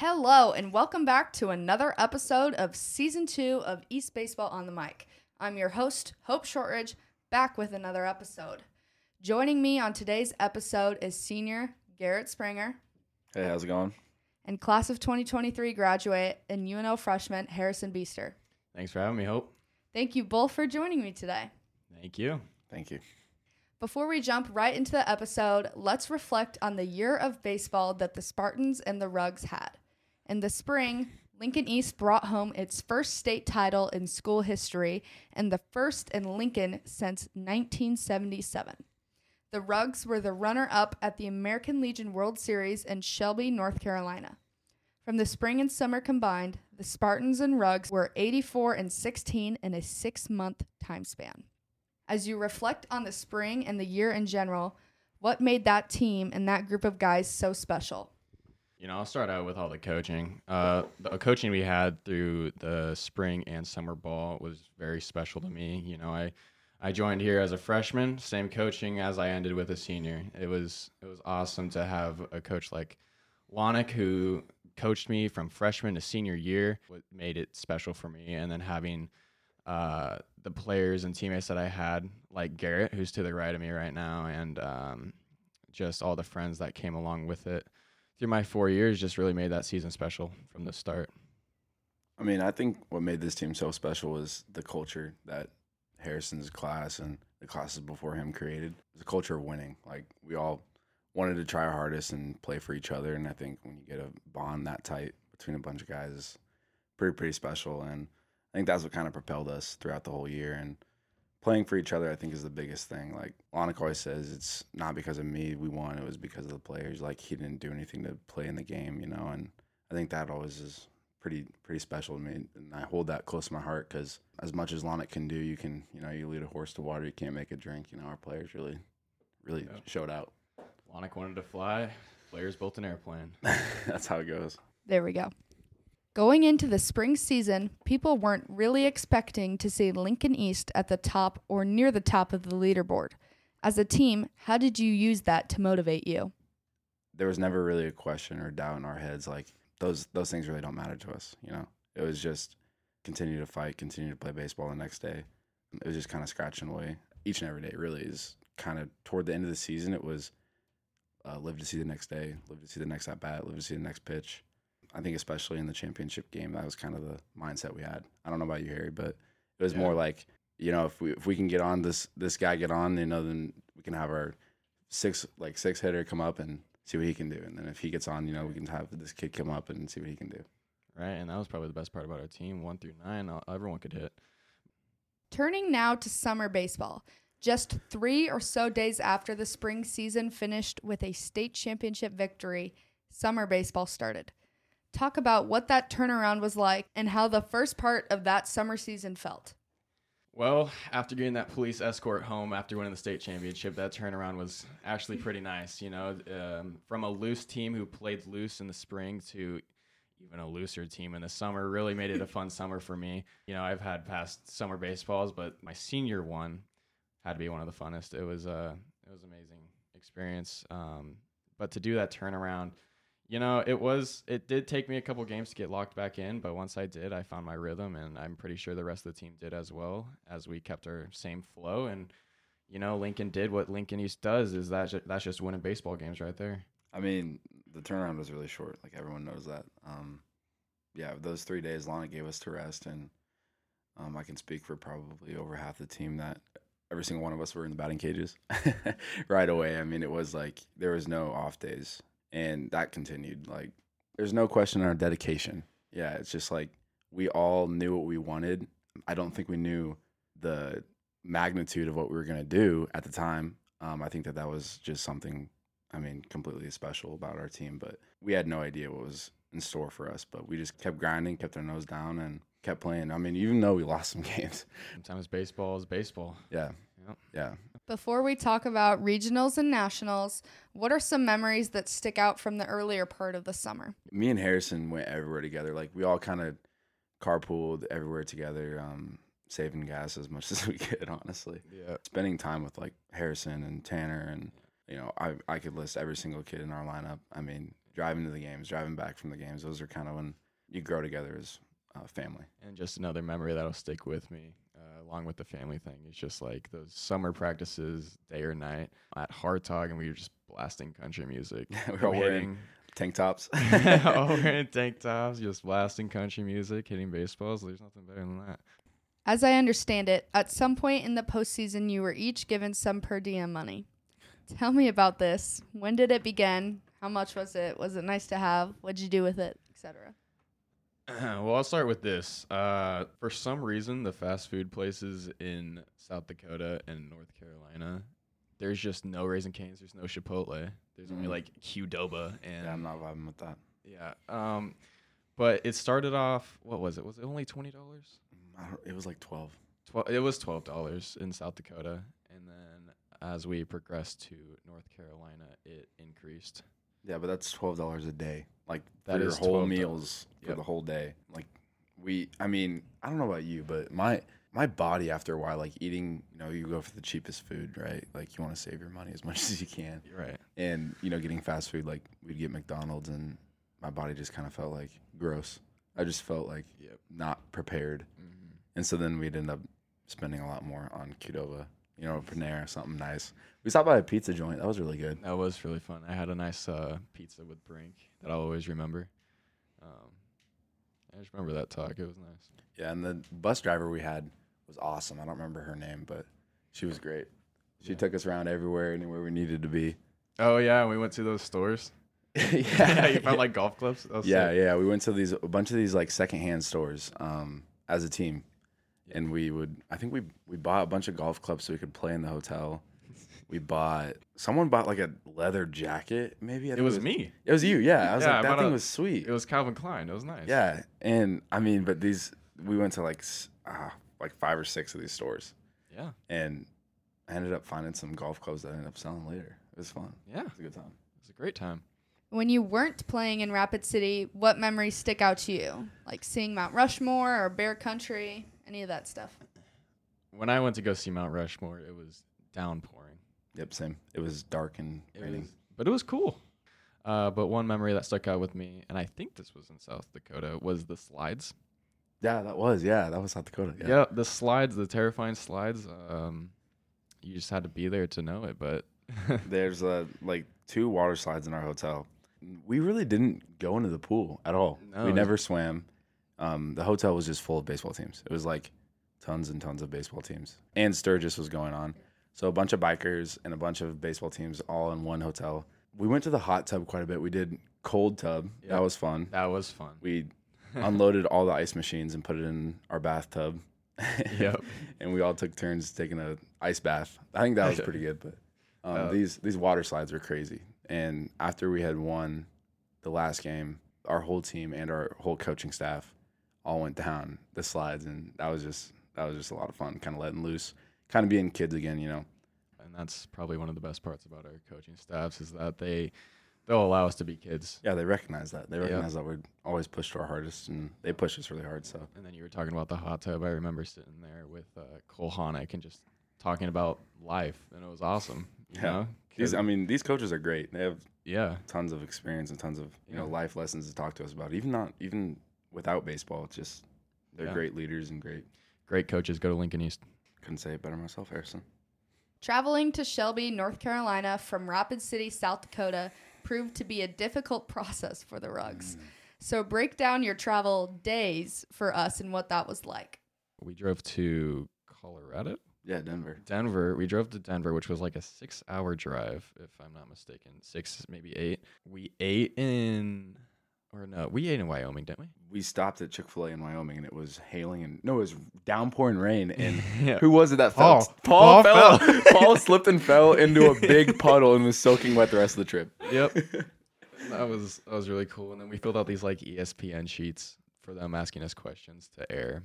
Hello, and welcome back to another episode of season two of East Baseball on the Mic. I'm your host, Hope Shortridge, back with another episode. Joining me on today's episode is senior Garrett Springer Hey, how's it going? and class of 2023 graduate and UNO freshman Harrison Biester. Thanks for having me, Hope. Thank you both for joining me today. Thank you. Thank you. Before we jump right into the episode, let's reflect on the year of baseball that the Spartans and the Rugs had. In the spring, Lincoln East brought home its first state title in school history and the first in Lincoln since 1977. The Rugs were the runner up at the American Legion World Series in Shelby, North Carolina. From the spring and summer combined, the Spartans and Rugs were 84 and 16 in a six month time span. As you reflect on the spring and the year in general, what made that team and that group of guys so special? You know, I'll start out with all the coaching. Uh, the coaching we had through the spring and summer ball was very special to me. You know, I I joined here as a freshman, same coaching as I ended with a senior. It was it was awesome to have a coach like Lonick who coached me from freshman to senior year. What made it special for me, and then having uh, the players and teammates that I had, like Garrett, who's to the right of me right now, and um, just all the friends that came along with it through my four years, just really made that season special from the start. I mean, I think what made this team so special was the culture that Harrison's class and the classes before him created. It was a culture of winning. Like we all wanted to try our hardest and play for each other. And I think when you get a bond that tight between a bunch of guys, pretty pretty special. And I think that's what kind of propelled us throughout the whole year. And playing for each other, I think, is the biggest thing. Like Lonick always says, it's not because of me we won; it was because of the players. Like he didn't do anything to play in the game, you know. And I think that always is pretty pretty special to me, and I hold that close to my heart because as much as Lonick can do, you can you know you lead a horse to water, you can't make it drink. You know, our players really really Yeah. showed out. Lonick wanted to fly. Players built an airplane. that's how it goes. There we go. Going into the spring season, people weren't really expecting to see Lincoln East at the top or near the top of the leaderboard. As a team, how did you use that to motivate you? There was never really a question or doubt in our heads. Like those those things really don't matter to us. You know, it was just continue to fight, continue to play baseball the next day. It was just kind of scratching away each and every day. Really is kind of toward the end of the season. It was uh, live to see the next day, live to see the next at bat, live to see the next pitch. I think especially in the championship game, that was kind of the mindset we had. I don't know about you, Harry, but it was Yeah. more like you know if we if we can get on this this guy get on, you know, then we can have our six like six hitter come up and see what he can do, and then if he gets on, you know, we can have this kid come up and see what he can do. Right, and that was probably the best part about our team. One through nine, uh, everyone could hit. Turning now to summer baseball. Just three or so days after the spring season finished with a state championship victory, summer baseball started. Talk about what that turnaround was like and how the first part of that summer season felt. Well, after getting that police escort home after winning the state championship, that turnaround was actually pretty nice. You know, um, from a loose team who played loose in the spring to even a looser team in the summer really made it a fun summer for me. You know, I've had past summer baseballs, but my senior one had to be one of the funnest. It was a it was amazing experience. Um, but to do that turnaround, you know, it was it did take me a couple games to get locked back in, but once I did, I found my rhythm, and I'm pretty sure the rest of the team did as well as we kept our same flow. And you know, Lincoln did what Lincoln East does is that ju- that's just winning baseball games right there. I mean, the turnaround was really short. Like everyone knows that. Um, yeah, those three days Lana gave us to rest, and um, I can speak for probably over half the team that every single one of us were in the batting cages right away. I mean, it was like there was no off days, and that continued. Like, there's no question on our dedication. Yeah, it's just like we all knew what we wanted. I don't think we knew the magnitude of what we were gonna do at the time. Um, I think that that was just something I mean, completely special about our team, but we had no idea what was in store for us. But we just kept grinding, kept our nose down, and kept playing. I mean, even though we lost some games, Sometimes baseball is baseball. yeah, Yep. yeah. Before we talk about regionals and nationals, what are some memories that stick out from the earlier part of the summer? Me and Harrison went everywhere together. Like we all kind of carpooled everywhere together, um, saving gas as much as we could. Honestly, Yeah. spending time with like Harrison and Tanner, and you know, I I could list every single kid in our lineup. I mean, driving to the games, driving back from the games. Those are kind of when you grow together as a family. And just another memory that'll stick with me, along with the family thing, is just like those summer practices, day or night, at Hartog, and we were just blasting country music. we were all wearing tank tops. all wearing tank tops, just blasting country music, hitting baseballs. There's nothing better than that. As I understand it, at some point in the postseason, you were each given some per diem money. Tell me about this. When did it begin? How much was it? Was it nice to have? What'd you do with it, etc. well, I'll start with this. Uh, for some reason, the fast food places in South Dakota and North Carolina, there's just no Raising Cane's. There's no Chipotle. There's only Mm. like Qdoba and yeah, I'm not vibing with that. yeah. Um, but it started off. What was it? Was it only twenty dollars? I don't, it was like 12. Twelve. It was twelve dollars in South Dakota, and then as we progressed to North Carolina, it increased. Yeah, but that's twelve dollars a day. Like That for your is whole $12. meals for Yep. the whole day. Like we, I mean, I don't know about you, but my my body after a while, like eating, you know, you go for the cheapest food, right? Like you want to save your money as much as you can, You're right. and you know, getting fast food, like we'd get McDonald's, and my body just kind of felt like gross. I just felt like Yep. not prepared, hmm and so then we'd end up spending a lot more on Qdoba, you know, Panera, something nice. We stopped by a pizza joint. That was really good. That was really fun. I had a nice uh, pizza with Brink that I'll always remember. Um, I just remember that talk. It was nice. Yeah, and the bus driver we had was awesome. I don't remember her name, but she was great. She Yeah. took us around everywhere, anywhere we needed to be. Oh yeah, we went to those stores. yeah, you found like golf clubs. Yeah, sick. yeah. We went to these a bunch of these like secondhand stores um, as a team, Yeah. And we would. I think we we bought a bunch of golf clubs so we could play in the hotel. We bought someone bought like a leather jacket. Maybe I It think was me. It was you. Yeah, I was Yeah, like that thing a- was sweet. It was Calvin Klein. It was nice. Yeah, and I mean, but these we went to like uh, like five or six of these stores, Yeah. and I ended up finding some golf clubs that I ended up selling later. It was fun. Yeah. It was a good time. It was a great time. When you weren't playing in Rapid City, what memories stick out to you? Like seeing Mount Rushmore or Bear Country, any of that stuff? When I went to go see Mount Rushmore, it was downpouring. Yep, same. It was dark and It raining. was, but it was cool. Uh, but one memory that stuck out with me, and I think this was in South Dakota, was the slides. Yeah, that was. Yeah, that was South Dakota. Yeah, Yeah. the slides, the terrifying slides. Um, you just had to be there to know it. But There's uh, like two water slides in our hotel. We really didn't go into the pool at all. No, we it- never swam. Um, the hotel was just full of baseball teams. It was like tons and tons of baseball teams. And Sturgis was going on. So a bunch of bikers and a bunch of baseball teams all in one hotel. We went to the hot tub quite a bit. We did cold tub. Yep. That was fun. that was fun. We unloaded all the ice machines and put it in our bathtub. Yep. and we all took turns taking a ice bath. I think that was pretty good. But um, these these water slides were crazy. And after we had won the last game, our whole team and our whole coaching staff all went down the slides, and that was just that was just a lot of fun. Kind of letting loose, kind of being kids again, you know. and that's probably one of the best parts about our coaching staffs is that they they'll allow us to be kids. Yeah, they recognize that. They Yep. recognize that we're always pushed to our hardest, and they push us really hard. So And then you were talking about the hot tub. I remember sitting there with uh, Cole Honick and just talking about life, and it was awesome. You Yeah. know? these, I mean, these coaches are great. They have yeah, tons of experience and tons of you know life lessons to talk to us about. Even not even without baseball, it's just they're Yeah. great leaders and great. great coaches. Go to Lincoln East. Couldn't say it better myself, Harrison. Traveling to Shelby, North Carolina from Rapid City, South Dakota proved to be a difficult process for the Rugs. Mm. So break down your travel days for us and what that was like. We drove to Colorado, Yeah, Denver. Denver. We drove to Denver, which was like a six-hour drive, if I'm not mistaken. Six, maybe eight. We ate in, or no, we ate in Wyoming, didn't we? We stopped at Chick Fil A in Wyoming, and it was hailing and no, it was downpouring rain. And yeah. who was it that Paul. fell? Paul, Paul fell. Paul slipped and fell into a big puddle and was soaking wet the rest of the trip. Yep. that was that was really cool. And then we filled out these like ESPN sheets for them asking us questions to air,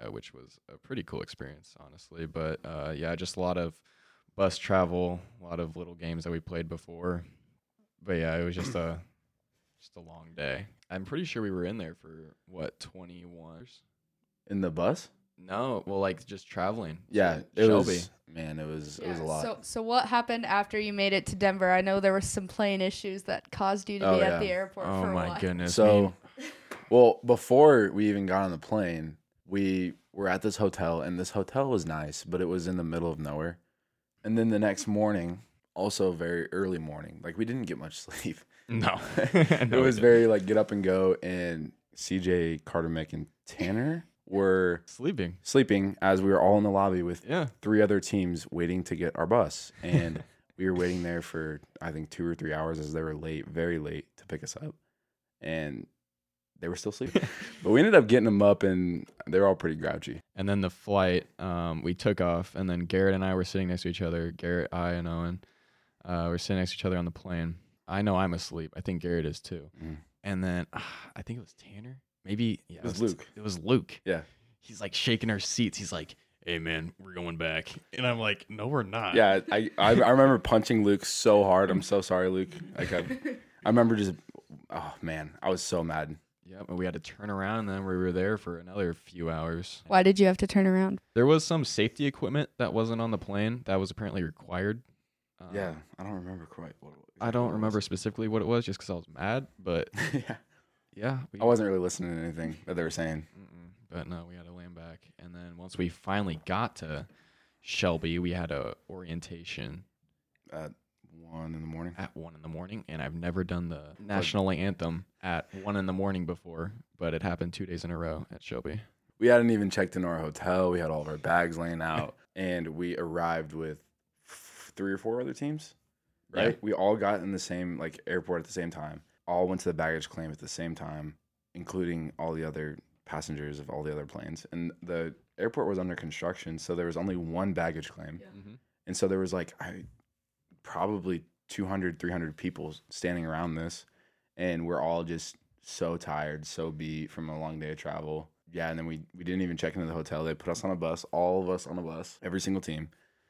uh, which was a pretty cool experience, honestly. But uh, yeah, just a lot of bus travel, a lot of little games that we played before. But yeah, it was just a just a long day. I'm pretty sure we were in there for what 21 hours. In the bus? No, well, like just traveling. Yeah, to it Shelby. was man, it was it was a lot. So, so what happened after you made it to Denver? I know there were some plane issues that caused you to Oh, be yeah. at the airport Oh for a my while. goodness. So, well, before we even got on the plane, we were at this hotel, and this hotel was nice, but it was in the middle of nowhere. And then the next morning, also very early morning, like we didn't get much sleep. no, it No, was very like get up and go, and CJ, Carter, Mick, and Tanner were sleeping. sleeping as we were all in the lobby with Yeah. three other teams waiting to get our bus, and we were waiting there for I think two or three hours as they were late, very late to pick us up, and they were still sleeping. but we ended up getting them up, and they were all pretty grouchy. And then the flight, um, we took off, and then Garrett and I were sitting next to each other. Garrett, I, and Owen, uh, we're sitting next to each other on the plane. I know I'm asleep. I think Garrett is too. Mm. And then I think it was Tanner. Maybe yeah, It was Luke. It was Luke. Yeah. He's like shaking our seats. He's like, "Hey man, we're going back." And I'm like, "No, we're not." Yeah, I, I I remember punching Luke so hard. I'm so sorry, Luke. Like I, I remember just, oh man, I was so mad. Yeah, And we had to turn around, and then we were there for another few hours. Why did you have to turn around? There was some safety equipment that wasn't on the plane that was apparently required. Um, Yeah, I don't remember quite what. It was, I don't remember specifically what it was, just because I was mad. But yeah, yeah, we, I wasn't really listening to anything that they were saying. But no, we had to land back, and then once we finally got to Shelby, we had a orientation At one in the morning. at one in the morning, and I've never done the national anthem at one in the morning before, but it happened two days in a row at Shelby. We hadn't even checked into our hotel. We had all of our bags laying out, and we arrived with three or four other teams. Yeah. Right? We all got in the same like airport at the same time. All went to the baggage claim at the same time, including all the other passengers of all the other planes. And the airport was under construction, so there was only one baggage claim. Mm-hmm. And so there was like I probably 200, 300 people standing around this. And we're all just so tired, so beat from a long day of travel. Yeah, and then we, we didn't even check into the hotel. They put us on a bus, all of us on a bus, every single team.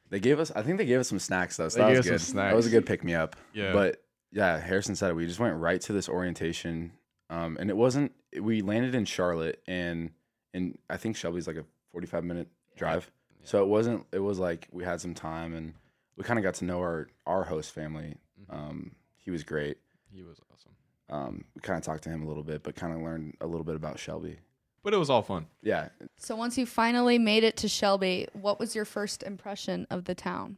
They gave us, I think they gave us some snacks though. So They that gave was us good. That was a good pick me up. Yeah, But yeah, Harrison said it. We just went right to this orientation. Um, and it wasn't, we landed in Charlotte and, and I think Shelby's like a 45 minute drive. Yeah. So it wasn't. It was like we had some time, and we kind of got to know our our host family. Mhm. Um, he was great. he was awesome, Um, we kind of talked to him a little bit, but kind of learned a little bit about Shelby. But it was all fun. Yeah, So once you finally made it to Shelby, what was your first impression of the town?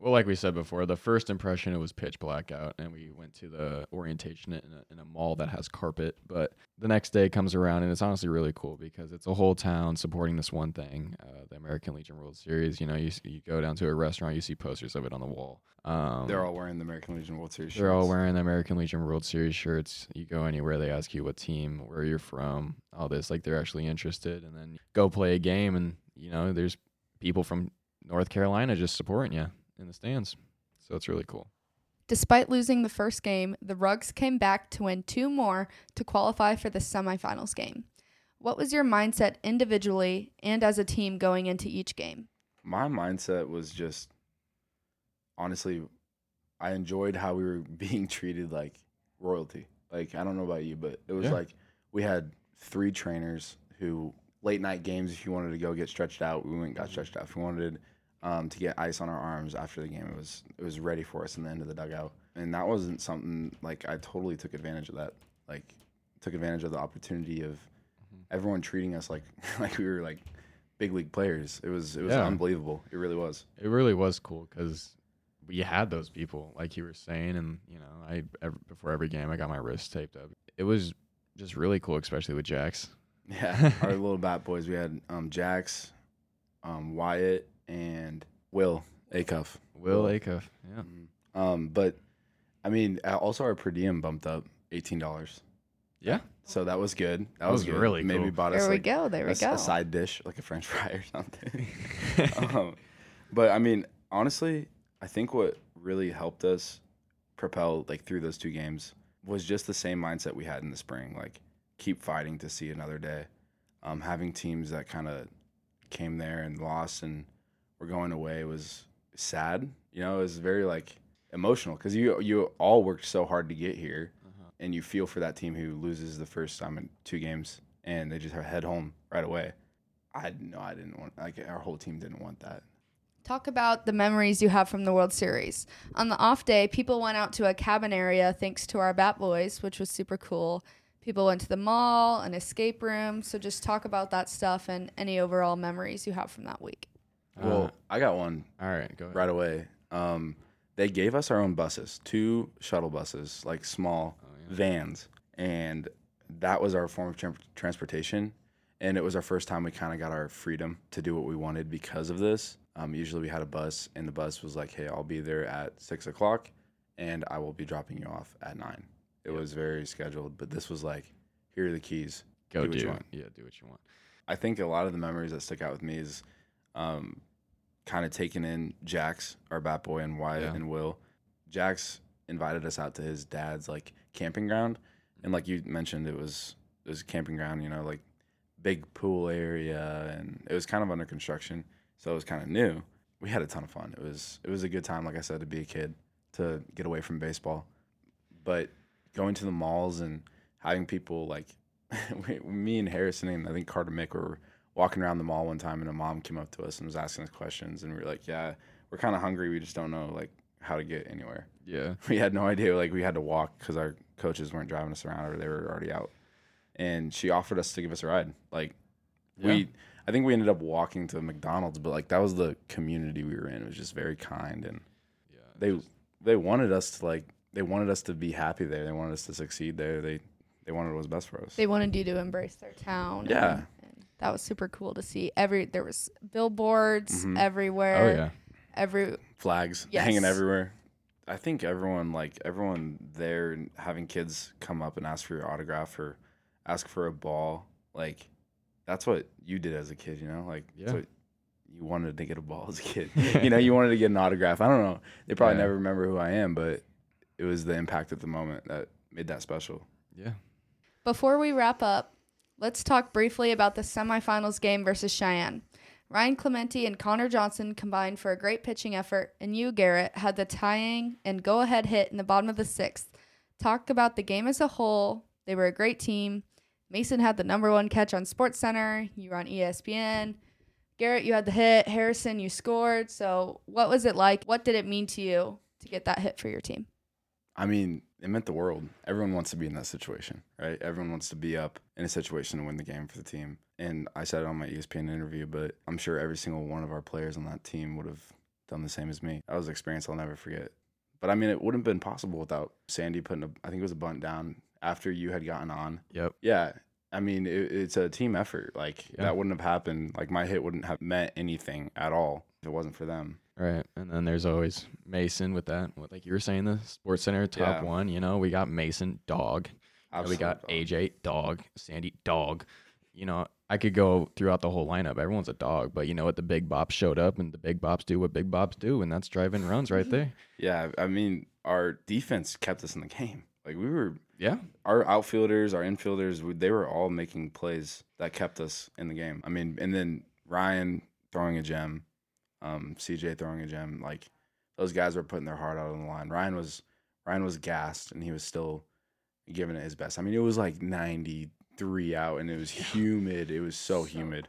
Well, like we said before, the first impression it was pitch black out, and we went to the orientation in a, in a mall that has carpet. But the next day comes around, and it's honestly really cool because it's a whole town supporting this one thing, uh, the American Legion World Series. You know, you you go down to a restaurant, you see posters of it on the wall. Um, they're all wearing the American Legion World Series. they're all shirts. wearing the American Legion World Series shirts. You go anywhere, they ask you what team, where you're from, all this. Like they're actually interested, and then go play a game, and you know, there's people from North Carolina just supporting you in the stands. So it's really cool. Despite losing the first game, the Rugs came back to win two more to qualify for the semifinals game. What was your mindset individually and as a team going into each game? My mindset was just honestly, I enjoyed how we were being treated like royalty. Like I don't know about you, but it was Yeah. like we had three trainers who late night games. If you wanted to go get stretched out, we went and got mm-hmm. stretched out. If you wanted um, to get ice on our arms after the game, it was it was ready for us in the end of the dugout. And that wasn't something like I totally took advantage of that. Like took advantage of the opportunity of everyone treating us like like we were like big league players. It was it was Yeah. unbelievable. It really was. It really was cool because we had those people, like you were saying, and you know, I ev before every game I got my wrist taped up. It was just really cool, especially with Jax. Yeah, our little bat boys. We had um, Jax, um, Wyatt, and Will Acuff. Will Acuff, yeah, Mhm. Um, but I mean, uh, also our per diem bumped up eighteen dollars. yeah, So that was good. That, That was, was good. really Maybe cool. bought us There we like go. There we s- go. a side dish, like a French fry or something. um, but I mean, honestly, I think what really helped us propel like through those two games was just the same mindset we had in the spring. Like keep fighting to see another day. Um, having teams that kind of came there and lost and were going away was sad. You know, it was very like emotional because you you all worked so hard to get here, Uh-huh. and you feel for that team who loses the first time in two games and they just head home right away. I no, I didn't want like our whole team didn't want that. Talk about the memories you have from the World Series. On the off day, people went out to a cabin area thanks to our Bat Boys, which was super cool. People went to the mall, an escape room. So just talk about that stuff and any overall memories you have from that week. Well, Uh, I got one all right, go ahead. right away. Um, they gave us our own buses, two shuttle buses, like small Oh, vans, and that was our form of tran- transportation. And it was our first time we kind of got our freedom to do what we wanted because of this. Um, usually we had a bus, and the bus was like, "Hey, I'll be there at six o'clock, and I will be dropping you off at 9. It was very scheduled, but this was like, "Here are the keys. Go do what you want. Yeah, do what you want. I think a lot of the memories that stick out with me is um, kind of taking in Jax, our bat boy, and Wyatt Yeah. and Will. Jax invited us out to his dad's like camping ground, and like you mentioned, it was it was a camping ground, you know, like big pool area, and it was kind of under construction, so it was kind of new. We had a ton of fun. It was it was a good time, like I said, to be a kid, to get away from baseball, but going to the malls and having people like me and Harrison and I think Carter Mick were walking around the mall one time and a mom came up to us and was asking us questions and we were like, yeah, we're kind of hungry. We just don't know like how to get anywhere. Yeah. We had no idea. Like we had to walk because our coaches weren't driving us around or they were already out. And she offered us to give us a ride. Like we, I think we ended up walking to McDonald's, but like that was the community we were in. It was just very kind and Yeah. they just- they wanted us to like they wanted us to be happy there. They wanted us to succeed there. They they wanted what was best for us. They wanted you to embrace their town. Yeah. And, and that was super cool to see. Every there was billboards Mhm. everywhere. oh yeah. Every flags Yes. hanging everywhere. I think everyone like everyone there having kids come up and ask for your autograph or ask for a ball. Like that's what you did as a kid, you know? Like that's Yeah. what you wanted to get a ball as a kid. you know, you wanted to get an autograph. I don't know. They probably Yeah. never remember who I am, but it was the impact at the moment that made that special. Yeah. Before we wrap up, let's talk briefly about the semifinals game versus Cheyenne. Ryan Clementi and Connor Johnson combined for a great pitching effort, and you, Garrett, had the tying and go ahead hit in the bottom of the sixth. Talk about the game as a whole. They were a great team. Mason had the number one catch on Sports Center. You were on ESPN. Garrett, you had the hit. Harrison, you scored. So, what was it like? What did it mean to you to get that hit for your team? I mean, it meant the world. Everyone wants to be in that situation, right? Everyone wants to be up in a situation to win the game for the team. And I said it on my ESPN interview, but I'm sure every single one of our players on that team would have done the same as me. That was an experience I'll never forget. But I mean, it wouldn't have been possible without Sandy putting a, I think it was a bunt down after you had gotten on. Yep. Yeah. I mean, it, it's a team effort. Like, Yeah. that wouldn't have happened. Like, my hit wouldn't have meant anything at all it wasn't for them. Right. And then there's always Mason with that. What, like you were saying, the Sports Center top Yeah. one. You know, we got Mason, dog. We got dog. AJ, dog. Sandy, dog. You know, I could go throughout the whole lineup. Everyone's a dog, but you know what? The big bops showed up, and the big bops do what big bops do, and that's driving runs right mm-hmm. there. Yeah. I mean, our defense kept us in the game. Like, we were Yeah. our outfielders, our infielders, we- they were all making plays that kept us in the game. I mean, and then Ryan throwing a gem, um, CJ throwing a gem, like those guys were putting their heart out on the line. Ryan was Ryan was gassed and he was still giving it his best. I mean, it was like 93 out and it was humid. It was so humid.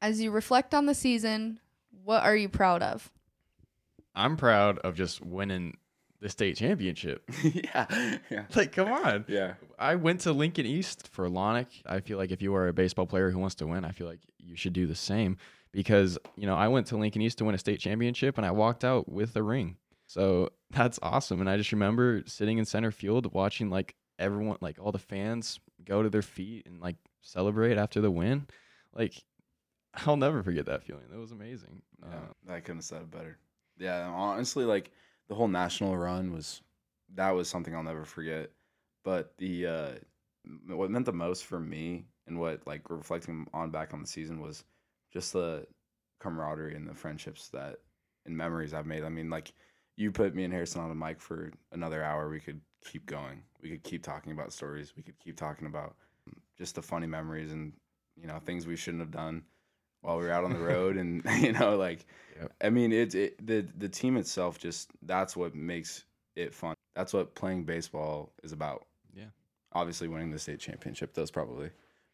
As you reflect on the season, what are you proud of? I'm proud of just winning the state championship. yeah. Yeah. Like, come on. Yeah. I went to Lincoln East for Lonic. I feel like if you are a baseball player who wants to win, I feel like you should do the same because, you know, I went to Lincoln East to win a state championship and I walked out with a ring. So that's awesome. And I just remember sitting in center field watching like everyone, like all the fans go to their feet and like celebrate after the win. Like, I'll never forget that feeling. That was amazing. Yeah, Uh, I couldn't have said it better. Yeah, honestly, like the whole national run was that was something I'll never forget. But the uh, what meant the most for me and what like reflecting on back on the season was just the camaraderie and the friendships that and memories I've made. I mean, like you put me and Harrison on a mic for another hour, we could keep going. We could keep talking about stories. We could keep talking about just the funny memories and you know things we shouldn't have done while we were out on the road and you know like Yep. I mean it's it, the the team itself just that's what makes it fun. That's what playing baseball is about. Yeah. Obviously winning the state championship that's probably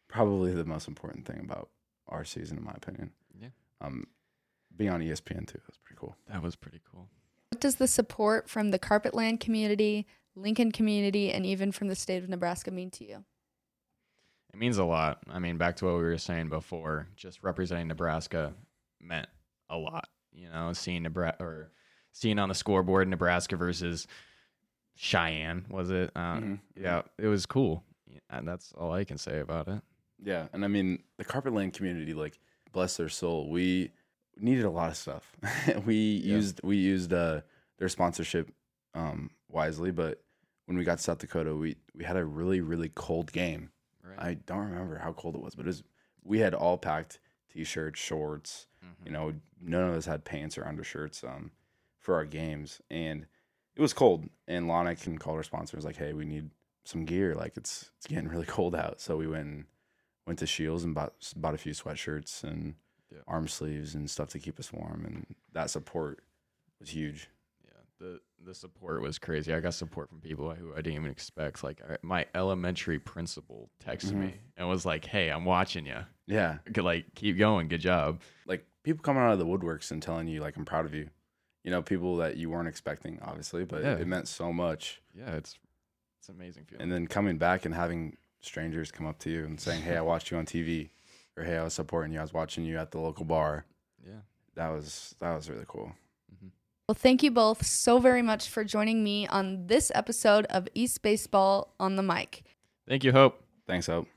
probably the most important thing about our season, in my opinion. Yeah. Um, being on ESPN too, that's pretty cool. That was pretty cool. What does the support from the Carpetland community, Lincoln community, and even from the state of Nebraska mean to you? It means a lot. I mean, back to what we were saying before, just representing Nebraska meant a lot. You know, seeing Nebraska or seeing on the scoreboard Nebraska versus Cheyenne, was it? Uh, Mhm. Yeah, it was cool. And that's all I can say about it. Yeah, and I mean the Carpetland community, like bless their soul, we needed a lot of stuff. we Yeah. used we used uh, their sponsorship um, wisely, but when we got to South Dakota, we we had a really really cold game. Right. I don't remember how cold it was, but it was we had all packed t-shirts, shorts. Mhm. You know, none of us had pants or undershirts um, for our games, and it was cold. And Lana can call our sponsors like, "Hey, we need some gear. Like it's it's getting really cold out." So we went and went to Scheels and bought bought a few sweatshirts and Yeah. arm sleeves and stuff to keep us warm. And that support was huge. The the support was crazy. I got support from people who I didn't even expect. Like I- my elementary principal texted Mhm. me and was like, "Hey, I'm watching you. Yeah, Like, keep going. Good job." like people coming out of the woodworks and telling you like I'm proud of you. You know, people that you weren't expecting, obviously, but Yeah. it meant so much. Yeah, it's it's an amazing feeling. and then coming back and having strangers come up to you and saying, "Hey, I watched you on TV," or "Hey, I was supporting you. I was watching you at the local bar." yeah. That was that was really cool. Well, thank you both so very much for joining me on this episode of East Baseball on the Mic. Thank you, Hope. Thanks, Hope.